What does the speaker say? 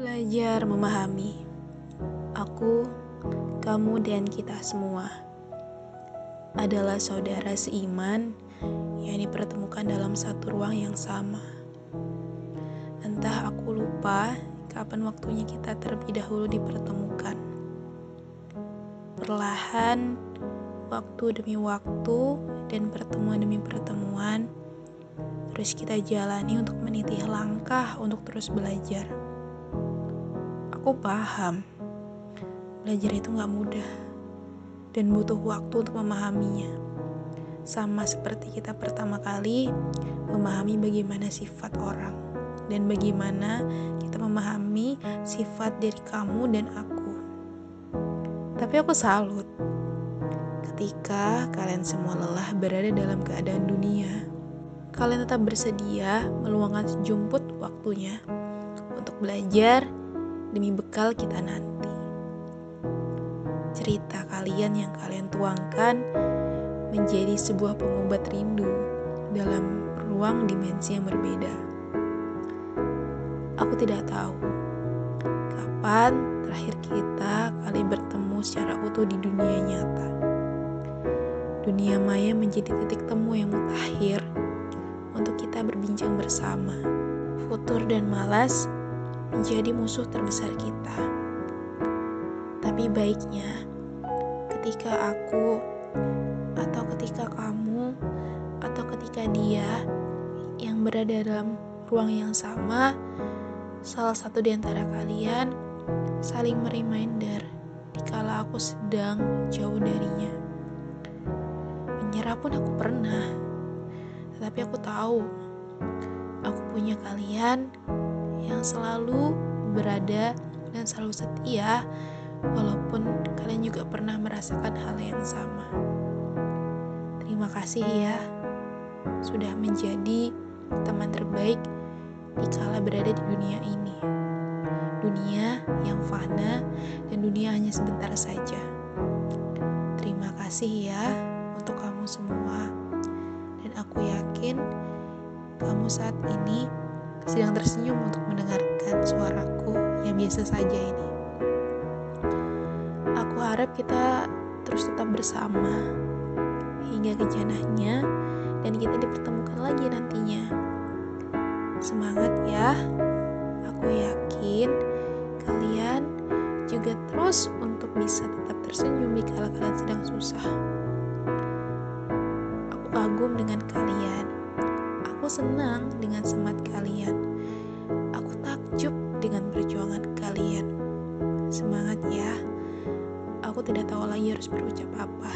Belajar memahami aku, kamu, dan kita semua adalah saudara seiman yang dipertemukan dalam satu ruang yang sama. Entah aku lupa kapan waktunya kita terlebih dahulu dipertemukan. Perlahan, waktu demi waktu, dan pertemuan demi pertemuan, terus kita jalani untuk meniti langkah untuk terus belajar. Aku paham, belajar itu gak mudah dan butuh waktu untuk memahaminya. Sama seperti kita pertama kali memahami bagaimana sifat orang dan bagaimana kita memahami sifat dari kamu dan aku. Tapi aku salut ketika kalian semua lelah berada dalam keadaan dunia. Kalian tetap bersedia meluangkan sejumput waktunya untuk belajar demi bekal kita nanti. Cerita kalian yang kalian tuangkan menjadi sebuah pengobat rindu dalam ruang dimensi yang berbeda. Aku tidak tahu kapan terakhir kita kali bertemu secara utuh di dunia nyata. Dunia maya menjadi titik temu yang mutakhir untuk kita berbincang bersama. Futur dan malas menjadi musuh terbesar kita. Tapi baiknya, ketika aku, atau ketika kamu, atau ketika dia yang berada dalam ruang yang sama, salah satu di antara kalian saling mereminder dikala aku sedang jauh darinya. Menyerah pun aku pernah, tetapi aku tahu aku punya kalian yang selalu berada dan selalu setia, walaupun kalian juga pernah merasakan hal yang sama. Terima kasih ya, sudah menjadi teman terbaik di kala berada di dunia ini. Dunia yang fana dan dunia hanya sebentar saja. Terima kasih ya untuk kamu semua. Dan aku yakin kamu saat ini sedang tersenyum untuk mendengarkan suaraku yang biasa saja ini. Aku harap kita terus tetap bersama hingga ke janahnya dan kita dipertemukan lagi nantinya. Semangat ya. Aku yakin kalian juga terus untuk bisa tetap tersenyum di kala kalian sedang susah. Aku kagum dengan kalian senang dengan semat kalian. Aku takjub dengan perjuangan kalian. Semangat ya. Aku tidak tahu lagi harus berucap apa.